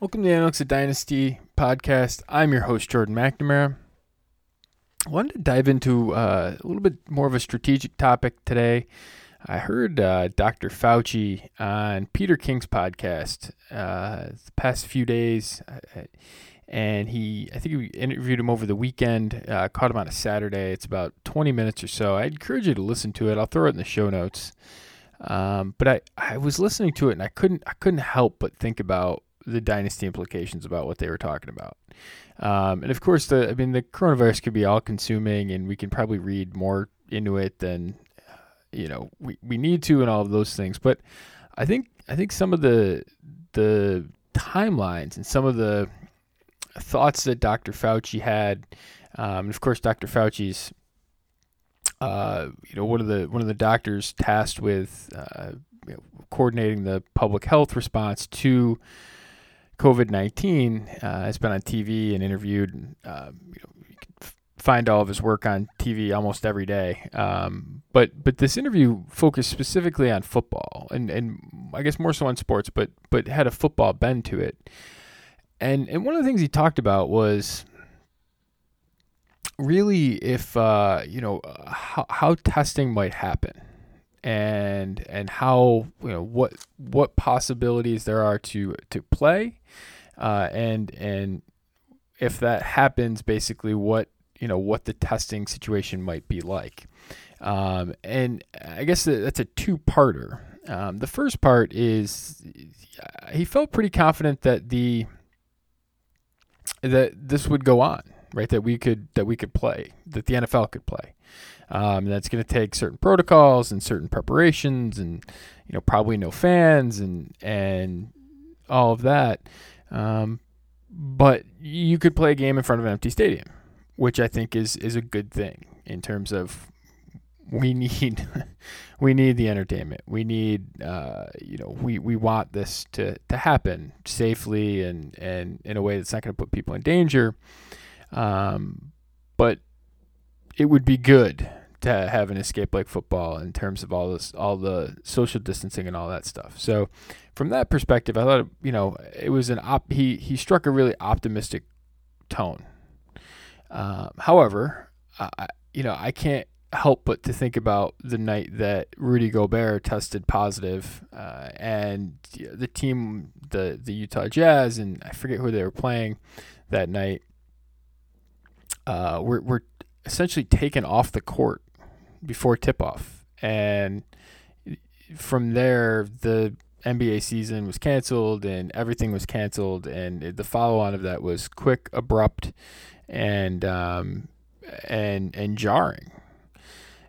Welcome to the of Dynasty podcast. I'm your host, Jordan McNamara. I wanted to dive into uh, a little bit more of a strategic topic today. I heard uh, Dr. Fauci on Peter King's podcast uh, the past few days, uh, and he, I think we interviewed him over the weekend. Uh, caught him on a Saturday. It's about 20 minutes or so. I encourage you to listen to it. I'll throw it in the show notes. Um, but I, I was listening to it and I couldn't I couldn't help but think about the dynasty implications about what they were talking about. Um, and of course, the I mean, the coronavirus could be all consuming, and we can probably read more into it than you know we, we need to, and all of those things. But I think I think some of the the timelines and some of the thoughts that Dr. Fauci had, um, and of course, Dr. Fauci's. Uh, you know, one of the one of the doctors tasked with uh, you know, coordinating the public health response to COVID nineteen uh, has been on TV and interviewed. Uh, you know, you can find all of his work on TV almost every day. Um, but but this interview focused specifically on football and and I guess more so on sports, but but had a football bend to it. And and one of the things he talked about was really if uh, you know how, how testing might happen and and how you know what what possibilities there are to to play uh, and and if that happens basically what you know what the testing situation might be like. Um, and I guess that's a two-parter. Um, the first part is he felt pretty confident that the that this would go on right? That we could that we could play that the NFL could play um, that's going to take certain protocols and certain preparations, and you know probably no fans and and all of that. Um, but you could play a game in front of an empty stadium, which I think is is a good thing in terms of we need we need the entertainment. We need uh, you know we, we want this to, to happen safely and, and in a way that's not going to put people in danger. Um, but it would be good to have an escape like football in terms of all this, all the social distancing and all that stuff. So, from that perspective, I thought you know it was an op. He he struck a really optimistic tone. Um, however, I, you know I can't help but to think about the night that Rudy Gobert tested positive, uh, and the team, the the Utah Jazz, and I forget who they were playing that night. Uh, were were essentially taken off the court before tip off. And from there, the NBA season was canceled and everything was canceled. And the follow on of that was quick, abrupt, and, um, and, and jarring.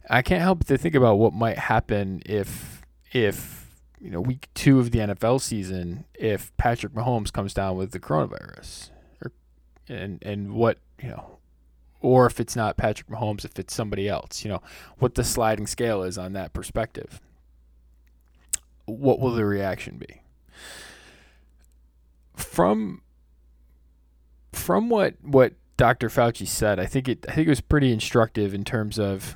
I can't help but to think about what might happen if, if, you know, week two of the NFL season, if Patrick Mahomes comes down with the coronavirus, or, and and what you know or if it's not Patrick Mahomes, if it's somebody else, you know, what the sliding scale is on that perspective. What will the reaction be? From from what what Dr. Fauci said, I think it I think it was pretty instructive in terms of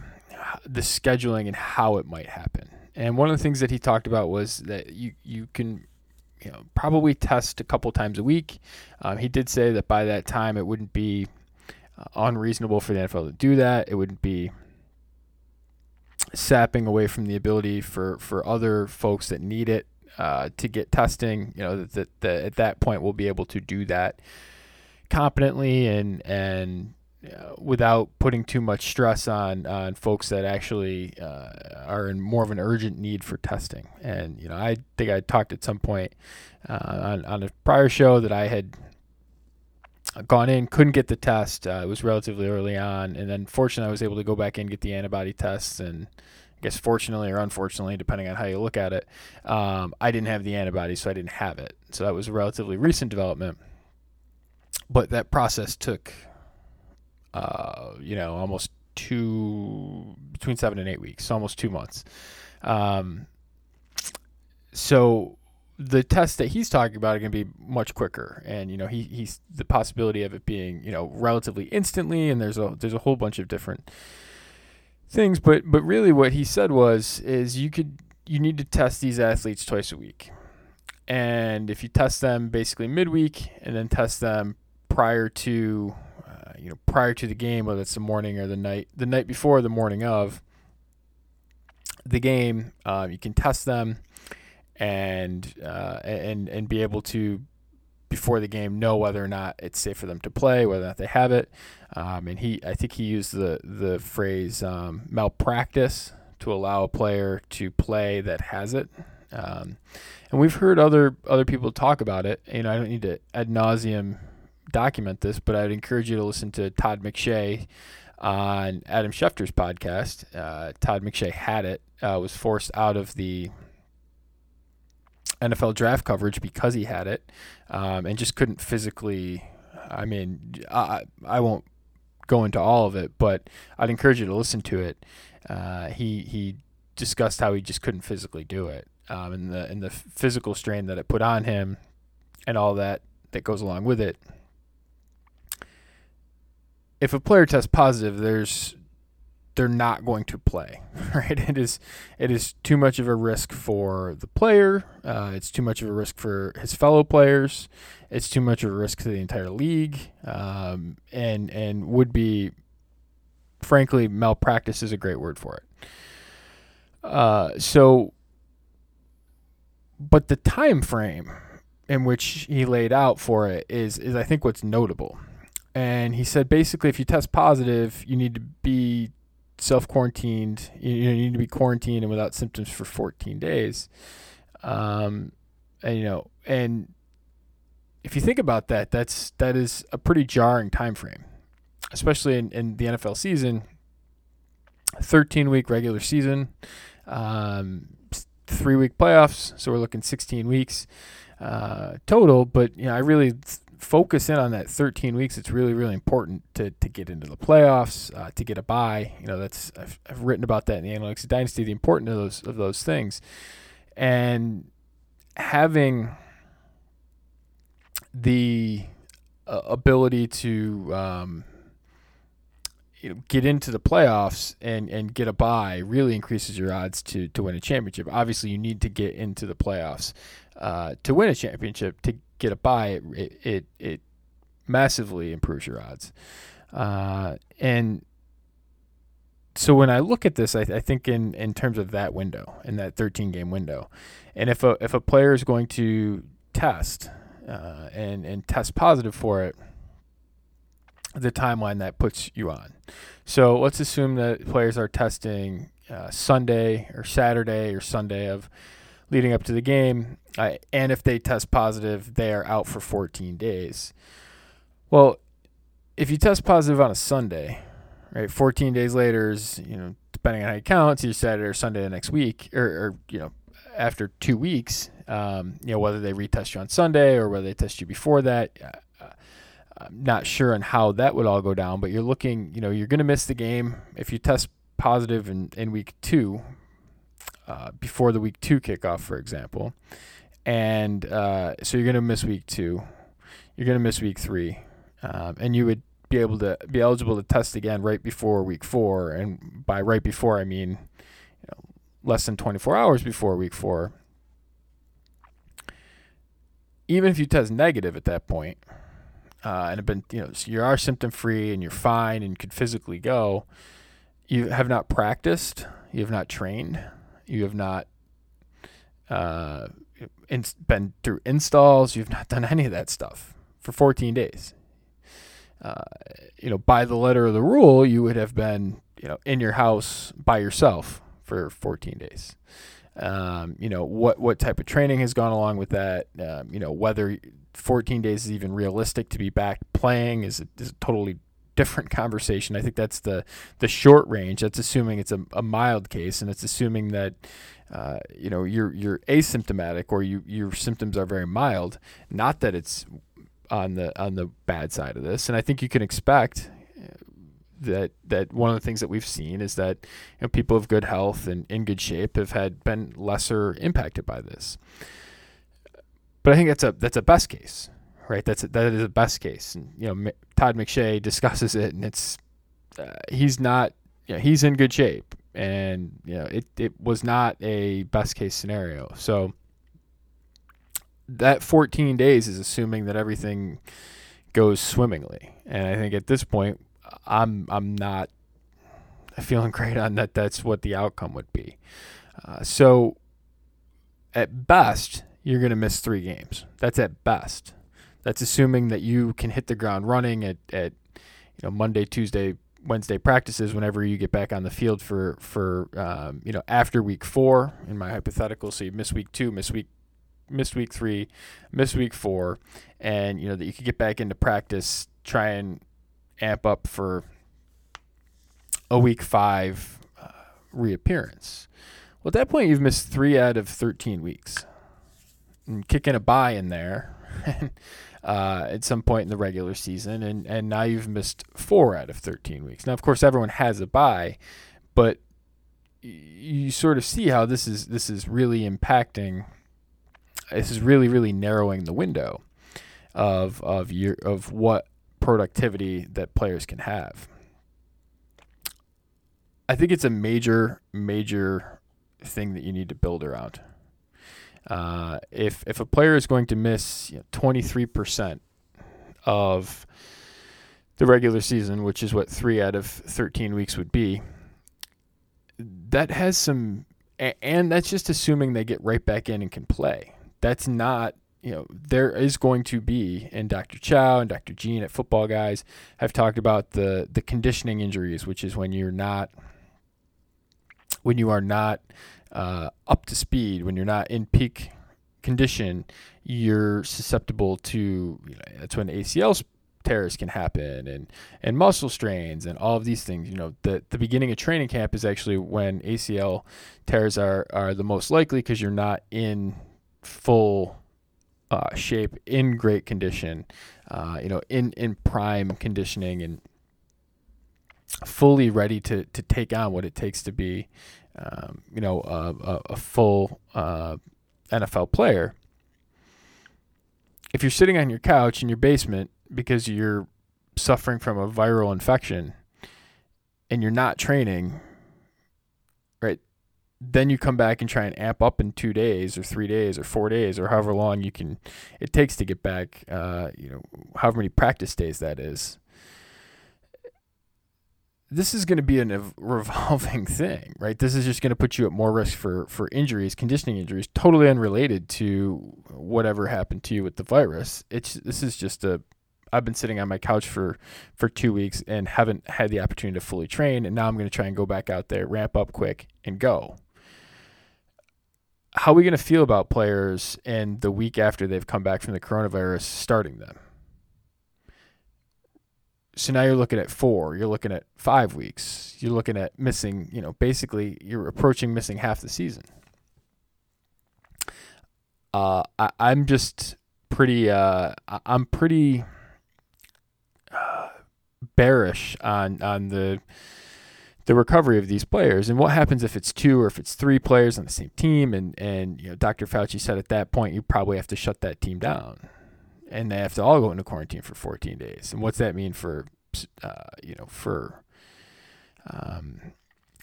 the scheduling and how it might happen. And one of the things that he talked about was that you you can you know probably test a couple times a week. Um, he did say that by that time it wouldn't be unreasonable for the NFL to do that. It would be sapping away from the ability for, for other folks that need it uh, to get testing. You know that, that at that point we'll be able to do that competently and and uh, without putting too much stress on on folks that actually uh, are in more of an urgent need for testing. And you know, I think I talked at some point uh, on on a prior show that I had gone in, couldn't get the test. Uh, it was relatively early on, and then fortunately, I was able to go back in and get the antibody tests. And I guess fortunately or unfortunately, depending on how you look at it, um, I didn't have the antibody, so I didn't have it. So that was a relatively recent development. But that process took, uh, you know, almost two between seven and eight weeks, so almost two months. Um, so the tests that he's talking about are going to be much quicker, and you know he he's the possibility of it being you know relatively instantly, and there's a there's a whole bunch of different things, but but really what he said was is you could you need to test these athletes twice a week, and if you test them basically midweek and then test them prior to uh, you know prior to the game, whether it's the morning or the night, the night before, the morning of the game, uh, you can test them and uh, and and be able to before the game know whether or not it's safe for them to play, whether or not they have it. Um, and he, I think he used the the phrase um, malpractice to allow a player to play that has it. Um, and we've heard other other people talk about it. You know, I don't need to ad nauseum document this, but I'd encourage you to listen to Todd McShay on Adam Schefter's podcast. Uh, Todd McShay had it, uh, was forced out of the NFL draft coverage because he had it, um, and just couldn't physically. I mean, I I won't go into all of it, but I'd encourage you to listen to it. Uh, he he discussed how he just couldn't physically do it, um, and the and the physical strain that it put on him, and all that that goes along with it. If a player tests positive, there's they're not going to play. Right? It is it is too much of a risk for the player. Uh, it's too much of a risk for his fellow players. It's too much of a risk to the entire league, um, and and would be, frankly, malpractice is a great word for it. Uh, so, but the time frame in which he laid out for it is is I think what's notable. And he said basically, if you test positive, you need to be self quarantined. You, you, need to be quarantined and without symptoms for 14 days. Um, and you know, and if you think about that, that's that is a pretty jarring time frame, especially in, in the NFL season. 13 week regular season, um, three week playoffs. So we're looking 16 weeks uh, total. But you know, I really focus in on that 13 weeks. It's really, really important to, to get into the playoffs, uh, to get a buy. You know, that's I've, I've written about that in the Analytics Dynasty, the importance of those of those things, and having the uh, ability to um, you know, get into the playoffs and, and get a buy really increases your odds to, to win a championship. Obviously, you need to get into the playoffs uh, to win a championship. To get a buy, it, it, it massively improves your odds. Uh, and so when I look at this, I, I, think in, in terms of that window, in that 13 game window, and if a if a player is going to test uh, and and test positive for it, the timeline that puts you on. So let's assume that players are testing uh, Sunday or Saturday or Sunday of leading up to the game. Uh, and if they test positive, they are out for 14 days. Well, if you test positive on a Sunday, right, 14 days later is, you know, depending on how you count, either Saturday or Sunday the next week, or, or you know, after two weeks, um, you know, whether they retest you on Sunday or whether they test you before that. Uh, I'm not sure on how that would all go down, but you're looking, you know, you're going to miss the game if you test positive in, in week two, uh, before the week two kickoff, for example. And uh, so you're going to miss week two. You're going to miss week three. Um, and you would be able to be eligible to test again right before week four. And by right before, I mean you know, less than 24 hours before week four. Even if you test negative at that point, uh, and have been, you know, so you are symptom free and you're fine and could physically go, you have not practiced, you have not trained, you have not uh, in, been through installs. You've not done any of that stuff for 14 days. Uh, you know, by the letter of the rule, you would have been, you know, in your house by yourself for 14 days. Um, you know, what what type of training has gone along with that? Um, you know, whether 14 days is even realistic to be back playing is is a totally different conversation. I think that's the the short range. That's assuming it's a, a mild case, and it's assuming that uh, you know you're you're asymptomatic or you your symptoms are very mild. Not that it's on the on the bad side of this. And I think you can expect uh, that that one of the things that we've seen is that you know, people of good health and in good shape have had been lesser impacted by this. But I think that's a that's a best case right? That's that is a best case. And, you know, Todd McShay discusses it, and it's uh, he's not, you know, he's in good shape, and you know, it it was not a best case scenario. So that 14 days is assuming that everything goes swimmingly. And I think at this point, I'm I'm not feeling great on that. That's what the outcome would be. Uh, so, at best, you're going to miss three games. That's at best. That's assuming that you can hit the ground running at, at you know Monday, Tuesday, Wednesday practices whenever you get back on the field for for um, you know after week four in my hypothetical. So you miss week two, miss week missed week three, missed week four, and you know that you could get back into practice, try and amp up for a week five uh, reappearance. Well, at that point, you've missed three out of 13 weeks. And kicking a bye in there uh, at some point in the regular season, and, and now you've missed four out of 13 weeks. Now, of course, everyone has a bye, but you sort of see how this is this is really impacting this is really really narrowing the window of of your of what productivity that players can have. I think it's a major major thing that you need to build around. Uh, if if a player is going to miss twenty three percent of the regular season, which is what three out of thirteen weeks would be, that has some, and that's just assuming they get right back in and can play that's not you know there is going to be and Dr. Chao and Dr. Jean at Football Guys have talked about the the conditioning injuries, which is when you're not when you are not uh, up to speed, when you're not in peak condition, you're susceptible to you know, that's when ACL tears can happen and and muscle strains and all of these things. You know, the the beginning of training camp is actually when ACL tears are are the most likely because you're not in full uh, shape, in great condition, uh, you know, in in prime conditioning and fully ready to to take on what it takes to be, um, you know, a, a full uh, NFL player. If you're sitting on your couch in your basement because you're suffering from a viral infection and you're not training, right? then you come back and try and amp up in two days or three days or four days or however long you can it takes to get back uh, you know however many practice days that is this is going to be a revolving thing right? This is just going to put you at more risk for for injuries conditioning injuries totally unrelated to whatever happened to you with the virus. It's this is just a I've been sitting on my couch for for two weeks and haven't had the opportunity to fully train, and now I'm going to try and go back out there, ramp up quick, and go. How are we going to feel about players in the week after they've come back from the coronavirus starting them? So now you're looking at four, you're looking at five weeks, you're looking at missing, you know, basically you're approaching missing half the season. Uh, I, am just pretty, uh, I'm pretty uh, bearish on on the the recovery of these players and what happens if it's two or if it's three players on the same team and and you know Dr. Fauci said at that point you probably have to shut that team down and they have to all go into quarantine for 14 days. And what's that mean for uh, you know for um,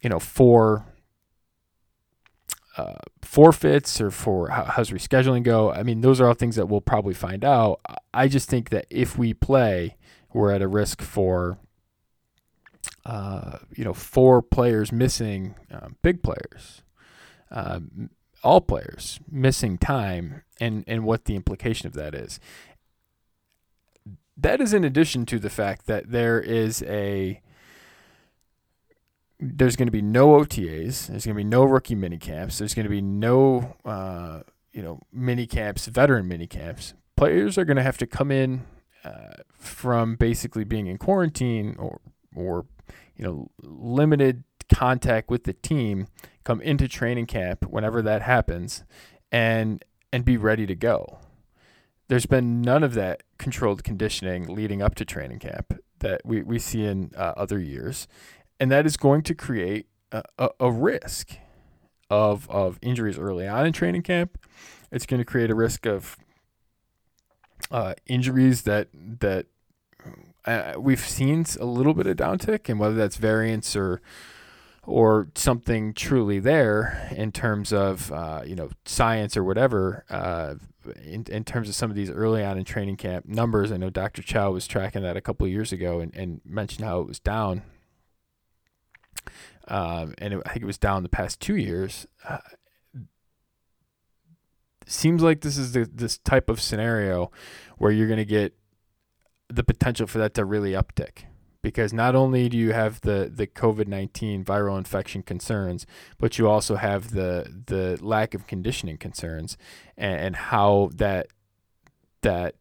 you know for uh, forfeits or for how, how's rescheduling go? I mean those are all things that we'll probably find out. I just think that if we play we're at a risk for uh, you know, four players missing, um, big players, um, all players missing time, and and what the implication of that is. That is in addition to the fact that there is a there's going to be no OTAs. There's going to be no rookie mini camps. There's going to be no uh, you know mini camps, veteran mini camps. Players are going to have to come in uh, from basically being in quarantine or or you know, limited contact with the team, come into training camp whenever that happens, and and be ready to go. There's been none of that controlled conditioning leading up to training camp that we, we see in uh, other years, and that is going to create a, a, risk of of injuries early on in training camp. It's going to create a risk of uh, injuries that that uh, we've seen a little bit of downtick, and whether that's variance or or something truly there in terms of uh, you know science or whatever. Uh, in, in terms of some of these early on in training camp numbers, I know Dr. Chao was tracking that a couple years ago and, and mentioned how it was down. Um, and it, I think it was down the past two years. Uh, seems like this is the, this type of scenario where you're going to get the potential for that to really uptick because not only do you have the the COVID-19 viral infection concerns, but you also have the the lack of conditioning concerns and, and how that that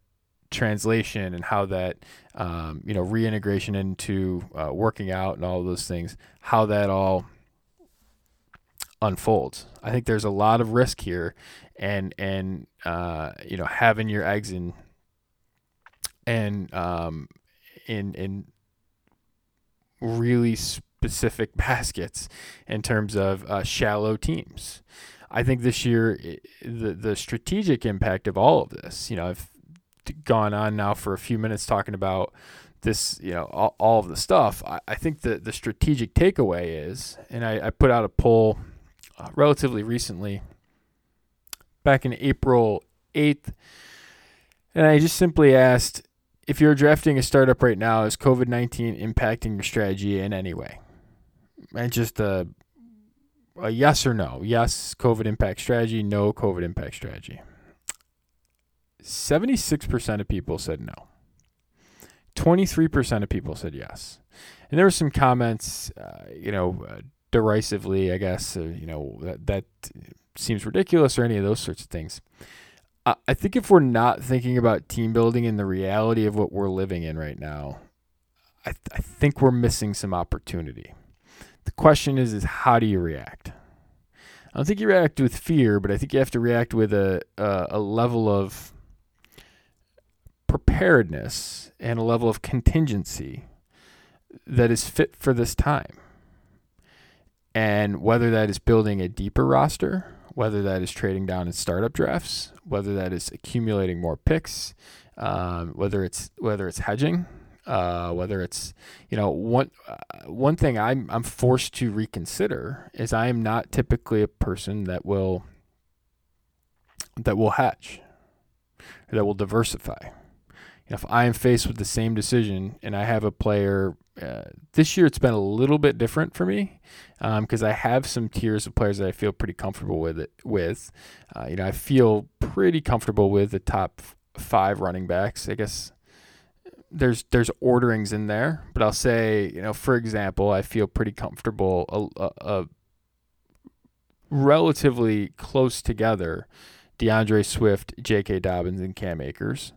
translation and how that um, you know reintegration into uh, working out and all those things, how that all unfolds. I think there's a lot of risk here, and and uh, you know having your eggs in and um, in in really specific baskets in terms of uh, shallow teams. I think this year the the strategic impact of all of this. You know, I've gone on now for a few minutes talking about this, you know, all, all of the stuff. I, I think the the strategic takeaway is, and I, I put out a poll uh, relatively recently, back in April eighth, and I just simply asked if you're drafting a startup right now, is COVID 19 impacting your strategy in any way? And just a, a yes or no. Yes, COVID impact strategy. No, COVID impact strategy. 76% of people said no. 23% of people said yes. And there were some comments, uh, you know, uh, derisively, I guess, uh, you know, that, that seems ridiculous or any of those sorts of things. I think if we're not thinking about team building in the reality of what we're living in right now, I, th- I think we're missing some opportunity. The question is, is how do you react? I don't think you react with fear, but I think you have to react with a, a, a level of preparedness and a level of contingency that is fit for this time. And whether that is building a deeper roster whether that is trading down in startup drafts, whether that is accumulating more picks, um, whether it's whether it's hedging, uh, whether it's you know one uh, one thing I'm I'm forced to reconsider is I am not typically a person that will that will hedge, that will diversify. If I am faced with the same decision and I have a player, uh, this year it's been a little bit different for me because um, I have some tiers of players that I feel pretty comfortable with it. With, uh, you know, I feel pretty comfortable with the top five running backs. I guess there's there's orderings in there, but I'll say, you know, for example, I feel pretty comfortable a, a, a relatively close together. D'Andre Swift, J.K. Dobbins, and Cam Akers.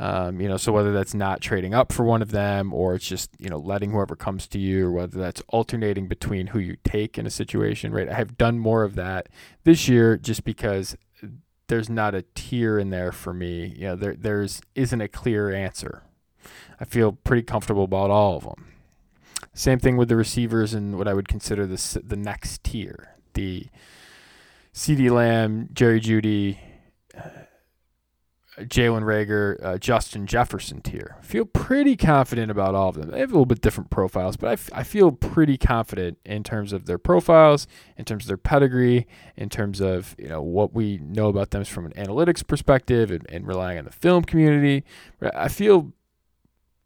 Um, you know, so whether that's not trading up for one of them or it's just, you know, letting whoever comes to you or whether that's alternating between who you take in a situation, right? I have done more of that this year just because there's not a tier in there for me. You know, there there's isn't a clear answer. I feel pretty comfortable about all of them. Same thing with the receivers and what I would consider the the next tier. The CeeDee Lamb, Jerry Jeudy, Jalen Reagor, uh, Justin Jefferson tier. Feel pretty confident about all of them. They have a little bit different profiles, but I, f- I feel pretty confident in terms of their profiles, in terms of their pedigree, in terms of you know what we know about them from an analytics perspective, and, and relying on the film community. I feel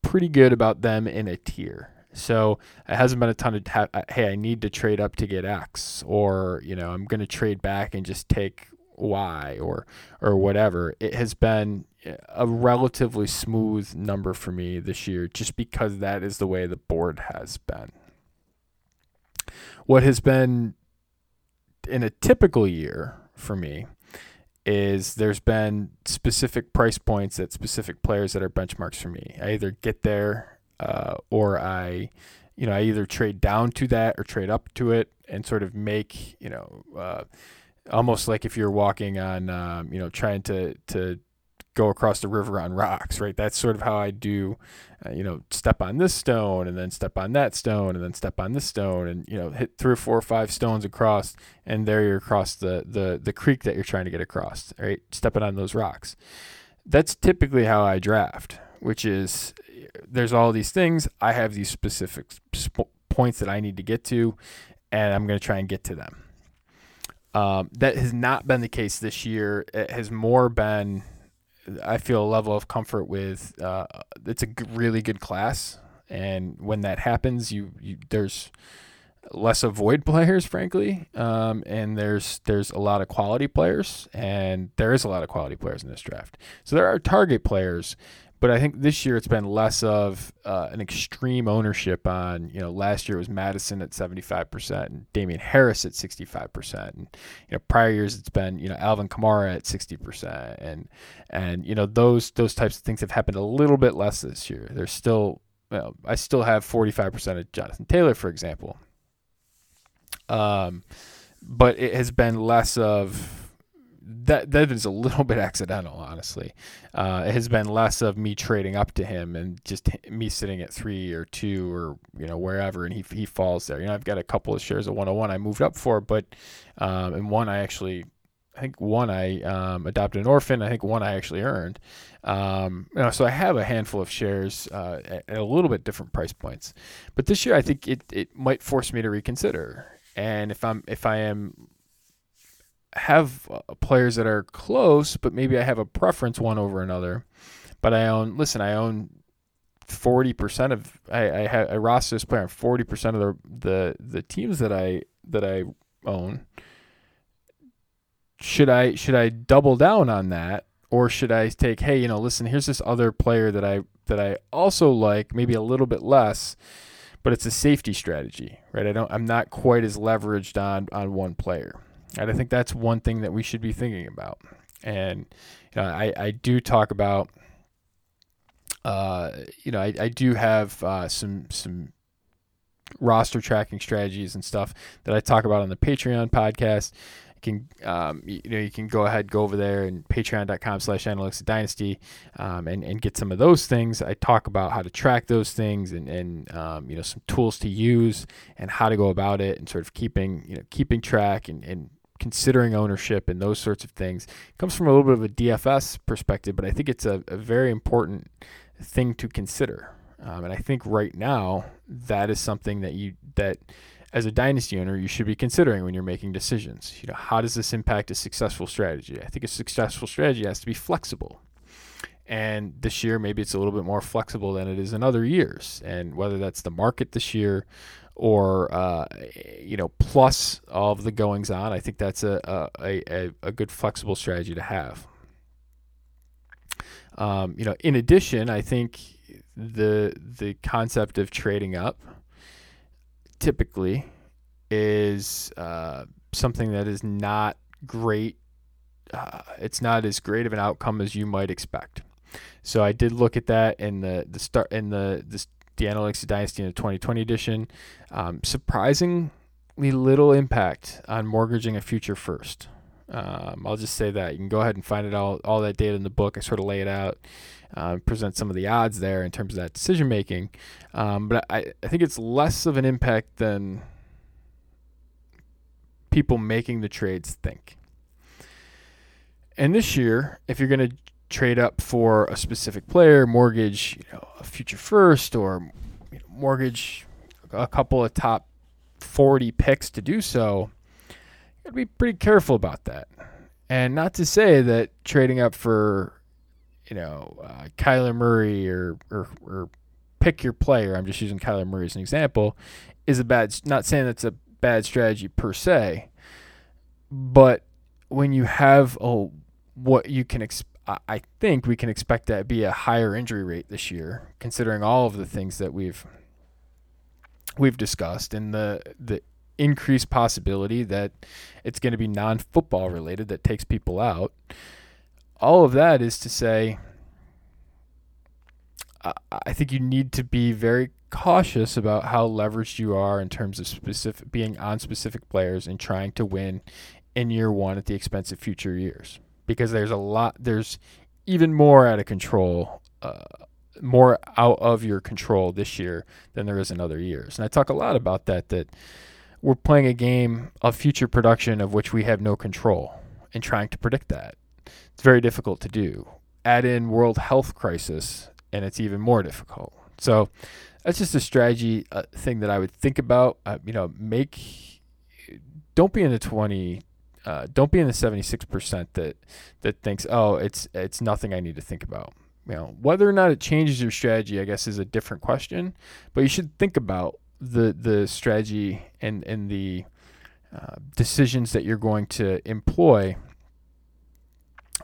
pretty good about them in a tier. So it hasn't been a ton of hey, I need to trade up to get X, or you know I'm going to trade back and just take Y or or whatever. It has been a relatively smooth number for me this year just because that is the way the board has been. What has been in a typical year for me is there's been specific price points at specific players that are benchmarks for me. I either get there uh, or I, you know, I either trade down to that or trade up to it and sort of make, you know, uh, almost like if you're walking on, um, you know, trying to to go across the river on rocks, right? That's sort of how I do, uh, you know, step on this stone and then step on that stone and then step on this stone and you know hit three or four or five stones across, and there you're across the the the creek that you're trying to get across, right? Stepping on those rocks. That's typically how I draft, which is there's all these things. I have these specific sp- points that I need to get to, and I'm going to try and get to them. Um, that has not been the case this year. It has more been, I feel, a level of comfort with. Uh, it's a really good class, and when that happens, you, you there's less avoid players, frankly, um, and there's there's a lot of quality players, and there is a lot of quality players in this draft. So there are target players, but I think this year it's been less of uh, an extreme ownership on, you know, last year it was Madison at 75% and Damien Harris at 65%. And, you know, prior years it's been, you know, Alvin Kamara at 60%. And, and, you know, those, those types of things have happened a little bit less this year. There's still, well, I still have 45% of Jonathan Taylor, for example. Um, but it has been less of, that that is a little bit accidental, honestly. Uh, it has been less of me trading up to him and just me sitting at three or two or you know wherever, and he he falls there. You know, I've got a couple of shares of 101 I moved up for, but um, and one I actually. I think one I um, adopted an orphan. I think one I actually earned. Um, you know, so I have a handful of shares uh, at, at a little bit different price points. But this year, I think it, it might force me to reconsider. And if I'm if I am have uh, players that are close, but maybe I have a preference one over another. But I own, listen, I own forty percent of I I, have, I roster this player on forty percent of the the the teams that I that I own. Should I should I double down on that, or should I take hey you know listen here's this other player that I that I also like maybe a little bit less, but it's a safety strategy right I don't I'm not quite as leveraged on on one player. And I think that's one thing that we should be thinking about. And you know, I, I do talk about, uh, you know, I, I do have uh, some some roster tracking strategies and stuff that I talk about on the Patreon podcast. You can um, you, know you can go ahead go over there and patreon.com slash analytics dynasty um, and, and get some of those things i talk about how to track those things and, and um, you know some tools to use and how to go about it and sort of keeping you know keeping track and, and considering ownership and those sorts of things. It comes from a little bit of a DFS perspective, but I think it's a, a very important thing to consider. Um, and I think right now that is something that you that as a dynasty owner you should be considering when you're making decisions. You know, how does this impact a successful strategy? I think a successful strategy has to be flexible. And this year, maybe it's a little bit more flexible than it is in other years. And whether that's the market this year or uh, you know plus all of the goings on. I think that's a a, a, a good flexible strategy to have. Um, you know, in addition, I think the the concept of trading up typically is uh, something that is not great. Uh, it's not as great of an outcome as you might expect. So I did look at that in the the start in the the the Analytics Dynasty in the 2020 edition. Um, surprisingly little impact on mortgaging a future first. Um, I'll just say that you can go ahead and find it all all that data in the book. I sort of lay it out, uh, present some of the odds there in terms of that decision making. Um, but I, I think it's less of an impact than people making the trades think. And this year, if you're going to trade up for a specific player, mortgage, you know, a future first, or you know, mortgage a couple of top 40 picks to do so, you gotta be pretty careful about that. And not to say that trading up for, you know, uh, Kyler Murray or, or, or pick your player, I'm just using Kyler Murray as an example, is a bad, not saying that's a bad strategy per se, but when you have a, what you can expect I think we can expect that be a higher injury rate this year, considering all of the things that we've we've discussed and the the increased possibility that it's going to be non-football related that takes people out. All of that is to say, I think you need to be very cautious about how leveraged you are in terms of specific being on specific players and trying to win in year one at the expense of future years because there's a lot there's even more out of control uh, more out of your control this year than there is in other years. And i talk a lot about that that we're playing a game of future production of which we have no control and trying to predict that. It's very difficult to do. Add in world health crisis and it's even more difficult. So that's just a strategy uh, thing that i would think about. Uh, you know make don't be in the 20 uh, don't be in the 76% that that thinks oh it's it's nothing I need to think about. You know whether or not it changes your strategy I guess is a different question but you should think about the the strategy and and the uh, decisions that you're going to employ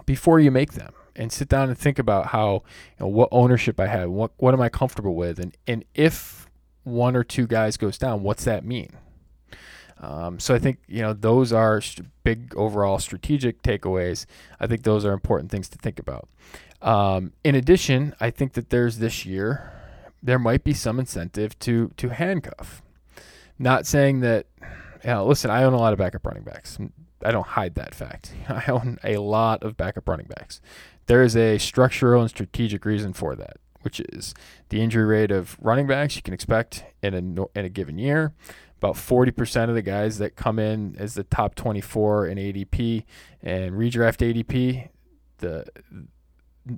before you make them. And sit down and think about how you know what ownership I have what what am I comfortable with? And and if one or two guys goes down what's that mean um, so I think you know those are big overall strategic takeaways. I think those are important things to think about. Um, in addition, I think that there's this year there might be some incentive to to handcuff. Not saying that. You know, listen, I own a lot of backup running backs. I don't hide that fact. I own a lot of backup running backs. There is a structural and strategic reason for that, which is the injury rate of running backs you can expect in a in a given year about 40% of the guys that come in as the top 24 in ADP and redraft ADP, the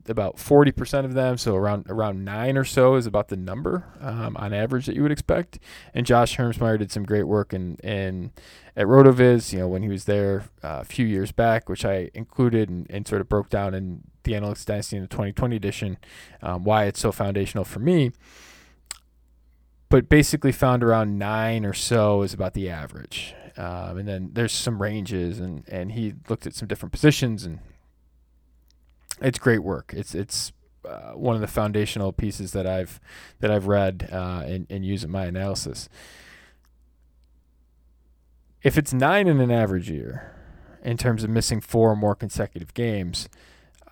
about 40% of them, so around around nine or so is about the number um, on average that you would expect. And Josh Hermsmeyer did some great work in, in at Rotoviz, you know, when he was there uh, a few years back, which I included and, and, sort of broke down in the Analytics Dynasty in the 2020 edition, um, why it's so foundational for me but basically found around nine or so is about the average. Um, and then there's some ranges, and, and he looked at some different positions, and it's great work. It's it's uh, one of the foundational pieces that I've that I've read uh, and, and use in my analysis. If it's nine in an average year, in terms of missing four or more consecutive games,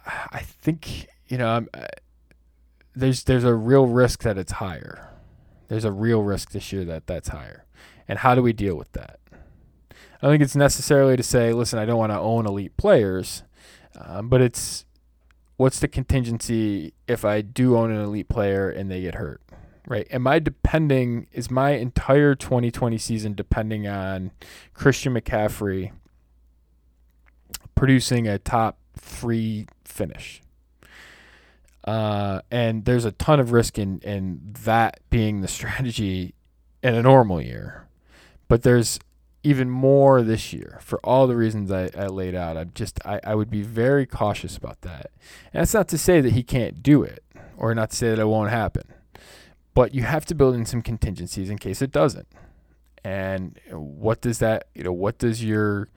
I think you know I'm, there's there's a real risk that it's higher there's a real risk this year that that's higher. And how do we deal with that? I don't think it's necessarily to say, listen, I don't want to own elite players, um, but it's what's the contingency if I do own an elite player and they get hurt, right? Am I depending, is my entire 2020 season depending on Christian McCaffrey producing a top three finish? Uh, and there's a ton of risk in, in that being the strategy in a normal year. But there's even more this year for all the reasons I, I laid out. I'm just I, I would be very cautious about that. And that's not to say that he can't do it or not to say that it won't happen. But you have to build in some contingencies in case it doesn't. And what does that you know what does your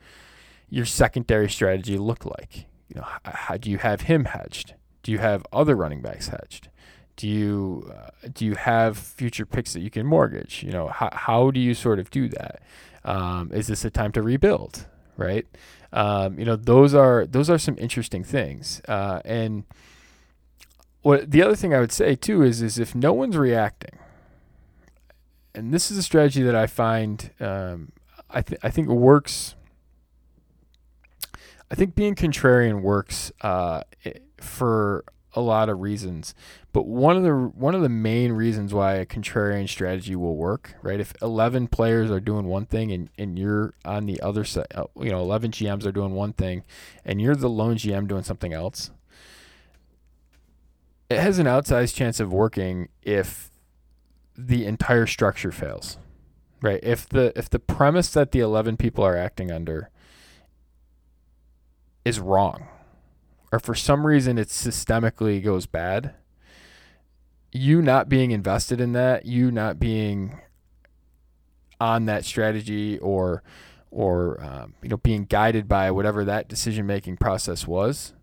your secondary strategy look like? You know, how, how do you have him hedged? Do you have other running backs hedged? Do you uh, do you have future picks that you can mortgage? You know, how how do you sort of do that? Um, is this a time to rebuild? Right? Um, you know, those are those are some interesting things. Uh, and what the other thing I would say too is is if no one's reacting, and this is a strategy that I find um, I th- I think works. I think being contrarian works uh, for a lot of reasons. But one of the one of the main reasons why a contrarian strategy will work, right? If 11 players are doing one thing and, and you're on the other side, uh, you know, 11 GMs are doing one thing and you're the lone GM doing something else, it has an outsized chance of working if the entire structure fails. Right? If the if the premise that the 11 people are acting under is wrong, or for some reason it systemically goes bad, you not being invested in that, you not being on that strategy or or um, you know being guided by whatever that decision making process was,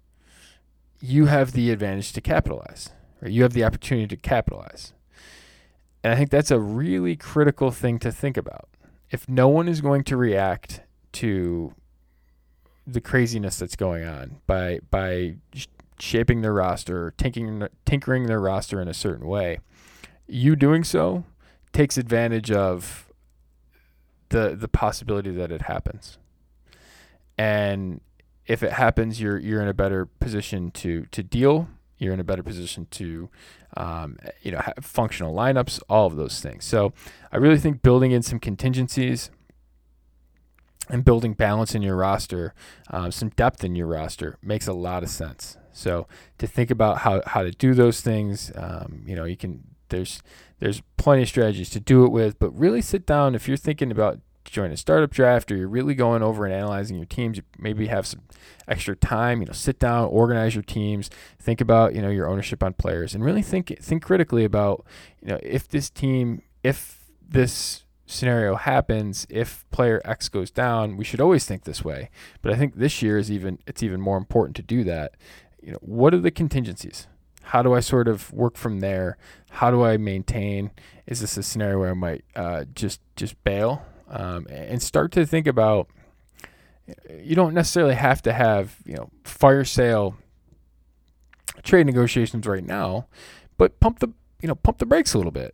you have the advantage to capitalize. Right? You have the opportunity to capitalize. And I think that's a really critical thing to think about. If no one is going to react to the craziness that's going on by by shaping their roster, tinkering tinkering their roster in a certain way. You doing so takes advantage of the the possibility that it happens. And if it happens, you're you're in a better position to to deal. You're in a better position to, um, you know, have functional lineups, all of those things. So I really think building in some contingencies and building balance in your roster, um, some depth in your roster makes a lot of sense. So to think about how, how to do those things, um, you know, you can there's there's plenty of strategies to do it with, but really sit down if you're thinking about joining a startup draft or you're really going over and analyzing your teams, you maybe have some extra time, you know, sit down, organize your teams, think about, you know, your ownership on players and really think think critically about, you know, if this team if this scenario happens, if player X goes down, we should always think this way. But I think this year is even it's even more important to do that. You know, what are the contingencies? How do I sort of work from there? How do I maintain? Is this a scenario where I might uh, just just bail um, and start to think about? You don't necessarily have to have you know fire sale trade negotiations right now, but pump the you know pump the brakes a little bit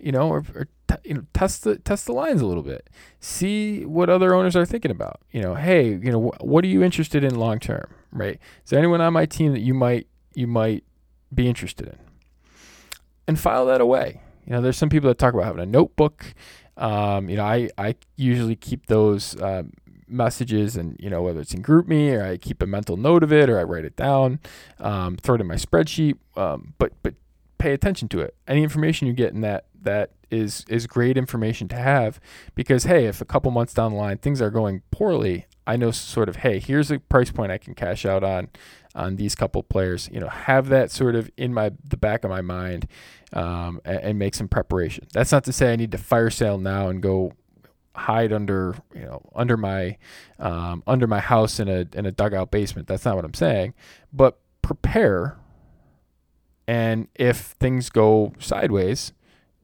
you know, or, or t- you know, test the test the lines a little bit. See what other owners are thinking about. You know, hey, you know, wh- what are you interested in long term, right? Is there anyone on my team that you might you might be interested in? And file that away. You know, there's some people that talk about having a notebook. Um, you know, I I usually keep those um, messages and you know whether it's in GroupMe or I keep a mental note of it or I write it down, um, throw it in my spreadsheet. Um, but but pay attention to it. Any information you get in that that is is great information to have because hey, if a couple months down the line things are going poorly, I know sort of hey, here's a price point I can cash out on on these couple players. You know, have that sort of in my the back of my mind um, and, and make some preparation. That's not to say I need to fire sale now and go hide under you know under my um, under my house in a in a dugout basement. That's not what I'm saying, but prepare and if things go sideways,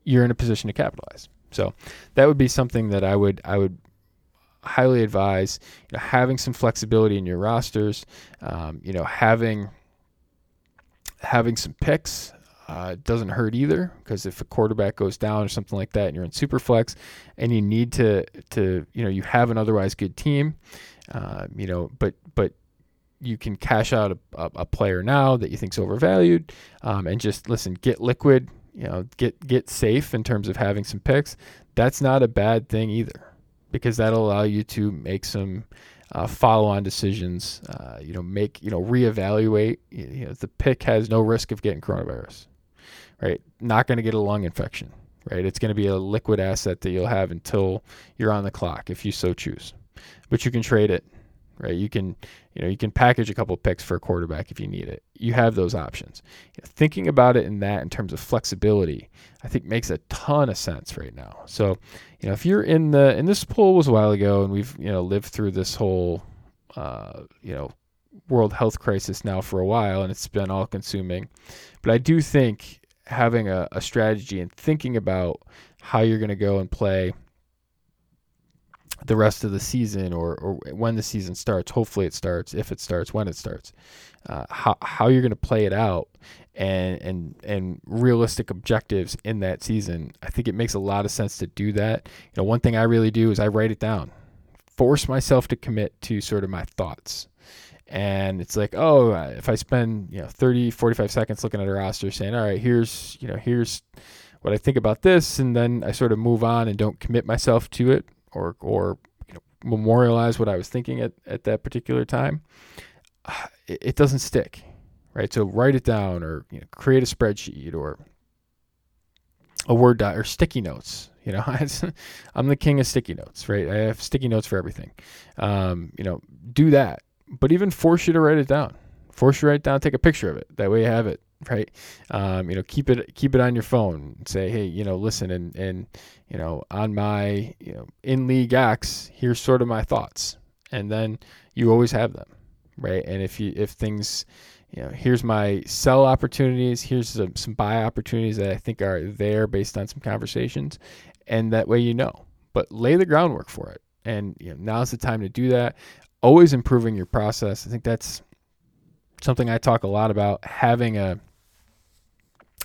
you're in a position to capitalize. So that would be something that I would I would highly advise. You know, having some flexibility in your rosters. Um, you know, having having some picks uh, doesn't hurt either because if a quarterback goes down or something like that, and you're in super flex, and you need to to you know you have an otherwise good team, uh, you know, but but you can cash out a, a, player now that you think's overvalued, um, and just listen, get liquid, you know, get get safe in terms of having some picks. That's not a bad thing either, because that'll allow you to make some uh, follow-on decisions. Uh, you know, make you know reevaluate. You know, the pick has no risk of getting coronavirus, right? Not going to get a lung infection, right? It's going to be a liquid asset that you'll have until you're on the clock, if you so choose. But you can trade it right? You can, you know, you can package a couple picks for a quarterback if you need it. You have those options. Thinking about it in that in terms of flexibility, I think makes a ton of sense right now. So, you know, if you're in the and this poll was a while ago, and we've you know lived through this whole, uh, you know, world health crisis now for a while, and it's been all consuming. But I do think having a, a strategy and thinking about how you're going to go and play the rest of the season or, or when the season starts. Hopefully, it starts. If it starts, when it starts, uh, how how you're going to play it out, and and and realistic objectives in that season. I think it makes a lot of sense to do that. You know, one thing I really do is I write it down, force myself to commit to sort of my thoughts. And it's like, oh, if I spend, you know, 30, 45 seconds looking at a roster saying, all right, here's, you know, here's what I think about this. And then I sort of move on and don't commit myself to it or or you know, memorialize what I was thinking at, at that particular time, it, it doesn't stick, right? So write it down or you know, create a spreadsheet or a word doc or sticky notes. You know, I'm the king of sticky notes, right? I have sticky notes for everything. Um, you know, do that, but even force you to write it down. Force you to write it down. Take a picture of it. That way you have it right? Um, you know, keep it keep it on your phone. Say, hey, you know, listen, and and you know, on my you know in league X, here's sort of my thoughts, and then you always have them, right? And if you if things you know, here's my sell opportunities. Here's some, some buy opportunities that I think are there based on some conversations, and that way you know. But lay the groundwork for it, and you know, now's the time to do that. Always improving your process. I think that's something I talk a lot about. Having a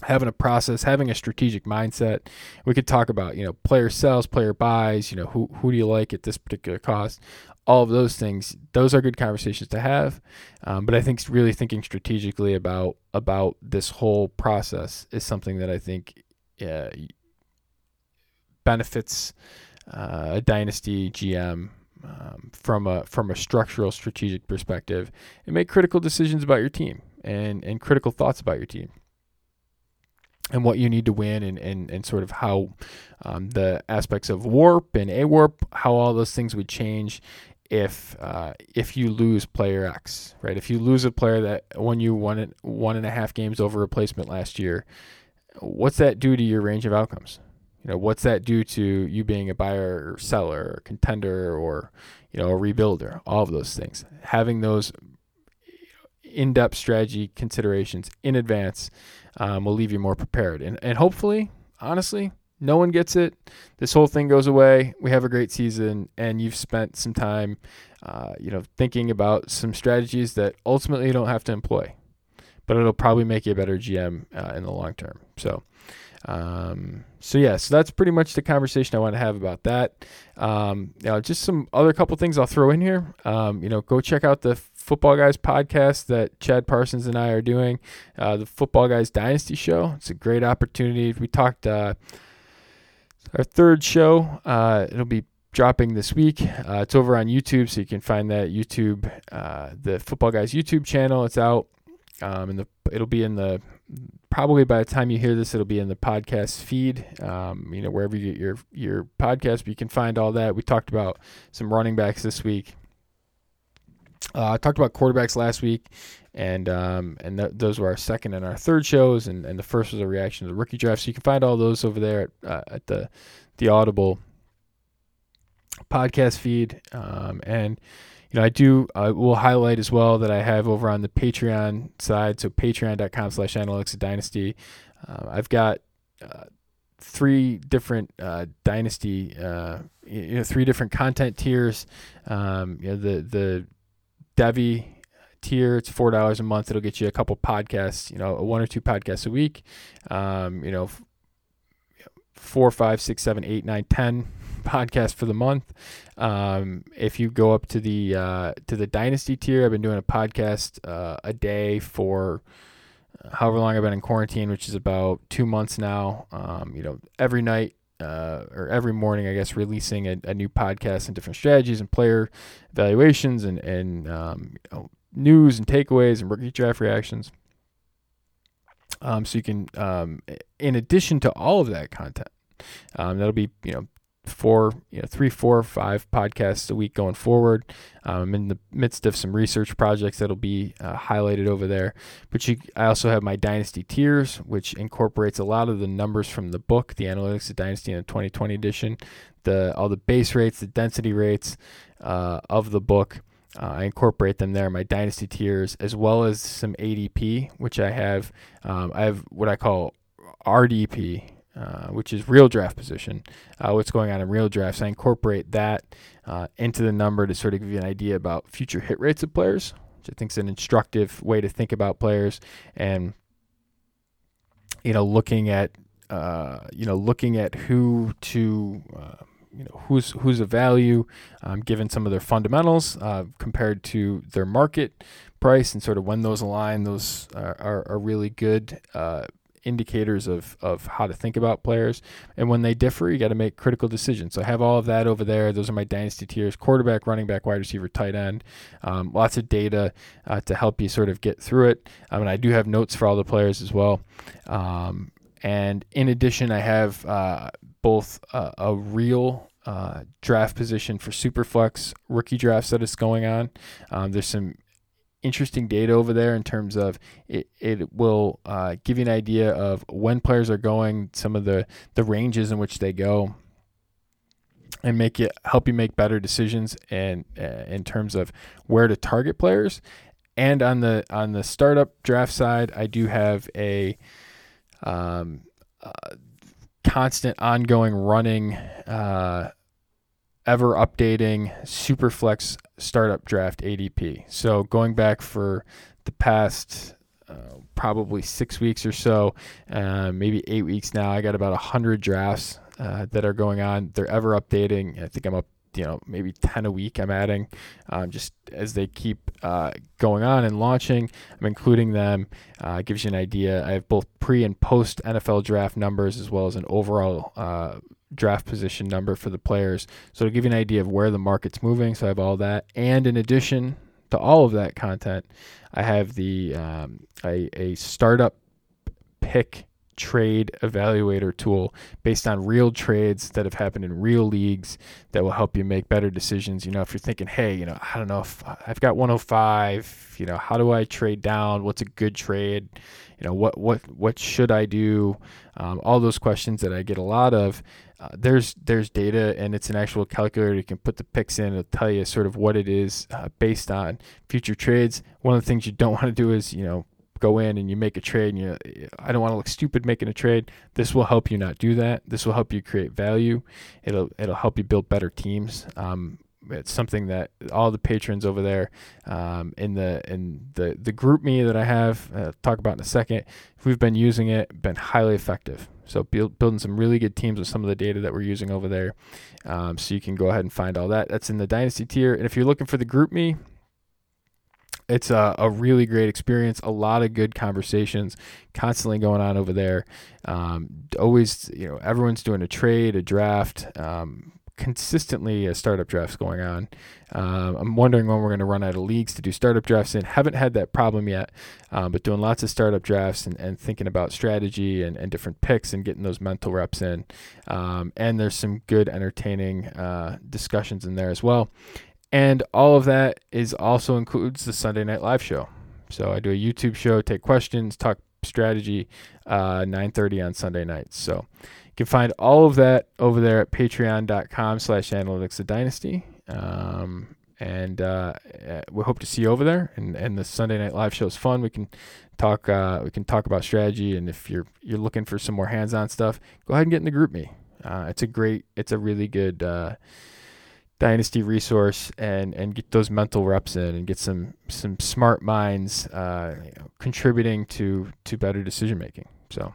having a process, having a strategic mindset. We could talk about, you know, player sells, player buys, you know, who who do you like at this particular cost? All of those things, those are good conversations to have. Um, but I think really thinking strategically about about this whole process is something that I think uh, benefits uh, a dynasty GM um, from a from a structural strategic perspective and make critical decisions about your team and and critical thoughts about your team and what you need to win and, and, and sort of how um, the aspects of warp and a warp how all those things would change if uh, if you lose player X right? If you lose a player that won you one one and a half games over replacement last year what's that do to your range of outcomes? You know what's that do to you being a buyer or seller or contender or you know a rebuilder? All of those things. Having those in-depth strategy considerations in advance um, will leave you more prepared. And and hopefully, honestly, no one gets it. This whole thing goes away. We have a great season, and you've spent some time, uh, you know, thinking about some strategies that ultimately you don't have to employ, but it'll probably make you a better GM uh, in the long term. So. Um, so yeah, so that's pretty much the conversation I want to have about that. Um, know, just some other couple things I'll throw in here. Um, you know, go check out the Footballguys podcast that Chad Parsons and I are doing, uh, the Footballguys Dynasty Show. It's a great opportunity. We talked uh, our third show. Uh, it'll be dropping this week. Uh, it's over on YouTube, so you can find that YouTube, uh, the Footballguys YouTube channel. It's out, um, and the it'll be in the probably by the time you hear this, it'll be in the podcast feed. Um, you know wherever you get your your podcast, but you can find all that. We talked about some running backs this week. Uh, I talked about quarterbacks last week, and um, and th- those were our second and our third shows, and, and the first was a reaction to the rookie draft. So you can find all those over there at, uh, at the the Audible podcast feed, um, and you know I do I will highlight as well that I have over on the Patreon side, so Patreon.com/slash Analytics Dynasty. Uh, I've got uh, three different uh, dynasty, uh, you know, three different content tiers. Um, you know, the the Devy tier. It's four dollars a month. It'll get you a couple podcasts, you know, one or two podcasts a week. Um, you know, four, five, six, seven, eight, nine, ten podcasts for the month. Um, if you go up to the uh, to the Dynasty tier, I've been doing a podcast uh, a day for however long I've been in quarantine, which is about two months now. Um, you know, every night uh, or every morning, I guess, releasing a, a, new podcast and different strategies and player evaluations and and um, you know, news and takeaways and rookie draft reactions. Um, so you can, um, in addition to all of that content, um, that'll be you know four, you know, three, four, five podcasts a week going forward. Um, I'm in the midst of some research projects that'll be uh, highlighted over there. But you, I also have my Dynasty tiers, which incorporates a lot of the numbers from the book, the Analytics of Dynasty in the 2020 edition, the all the base rates, the density rates uh, of the book. Uh, I incorporate them there, my dynasty tiers, as well as some ADP, which I have. Um, I have what I call RDP, uh, which is real draft position, uh, what's going on in real drafts. I incorporate that uh, into the number to sort of give you an idea about future hit rates of players, which I think is an instructive way to think about players. And, you know, looking at, uh, you know, looking at who to, uh, you know, who's who's a value, um, given some of their fundamentals compared to their market price, and sort of when those align, those are, are, are really good indicators of, of how to think about players. And when they differ, you got to make critical decisions. So I have all of that over there. Those are my dynasty tiers quarterback, running back, wide receiver, tight end. Um, lots of data uh, to help you sort of get through it. Um, and I do have notes for all the players as well. Um, and in addition, I have uh, both uh, a real uh, draft position for Superflex rookie drafts that is going on. Um, there's some interesting data over there in terms of it, it will uh, give you an idea of when players are going, some of the, the ranges in which they go, and make it help you make better decisions and uh, in terms of where to target players. And on the on the startup draft side, I do have a um, uh, constant, ongoing, running, uh, ever updating Superflex startup draft ADP. So going back for the past uh, probably six weeks or so, uh, maybe eight weeks now, I got about a hundred drafts uh, that are going on. They're ever updating. I think I'm up, you know, maybe ten a week. I'm adding, um, just as they keep uh, going on and launching. I'm including them. Uh, gives you an idea. I have both pre and post NFL draft numbers as well as an overall uh, draft position number for the players. So to give you an idea of where the market's moving, so I have all that. And in addition to all of that content, I have the um, a, a startup pick trade evaluator tool based on real trades that have happened in real leagues that will help you make better decisions. You know, if you're thinking, hey, you know, I don't know if I've got 105, you know, how do I trade down? What's a good trade? You know, what what what should I do? Um, all those questions that I get a lot of. Uh, there's there's data and it's an actual calculator. You can put the picks in. It'll tell you sort of what it is uh, based on future trades. One of the things you don't want to do is you know go in and you make a trade and you I don't want to look stupid making a trade. This will help you not do that. This will help you create value. It'll it'll help you build better teams. Um, it's something that all the patrons over there um, in the in the the GroupMe that I have uh, talk about in a second. We've been using it, been highly effective. So build, building some really good teams with some of the data that we're using over there. Um, so you can go ahead and find all that. That's in the Dynasty tier. And if you're looking for the GroupMe, it's a, a really great experience. A lot of good conversations constantly going on over there. Um, always, you know, everyone's doing a trade, a draft. Um, consistently a startup drafts going on. Um, I'm wondering when we're going to run out of leagues to do startup drafts in. Haven't had that problem yet, um, but doing lots of startup drafts and, and thinking about strategy and, and different picks and getting those mental reps in. Um, and there's some good, entertaining uh, discussions in there as well. And all of that is also includes the Sunday Night Live show. So I do a YouTube show, take questions, talk strategy, uh, 9:30 on Sunday nights. So you can find all of that over there at patreon.com slash analytics of dynasty. Um, and uh, uh, we hope to see you over there. And, and the Sunday night live show is fun. We can talk. Uh, we can talk about strategy. And if you're you're looking for some more hands-on stuff, go ahead and get in the GroupMe. Uh, it's a great. It's a really good uh, dynasty resource and and get those mental reps in and get some some smart minds uh, you know, contributing to to better decision making. So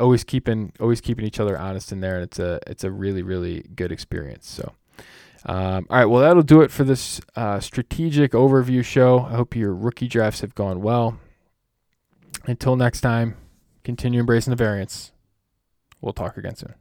always keeping always keeping each other honest in there, and it's a it's a really really good experience. So. Um, all right, well, that'll do it for this uh, strategic overview show. I hope your rookie drafts have gone well. Until next time, continue embracing the variance. We'll talk again soon.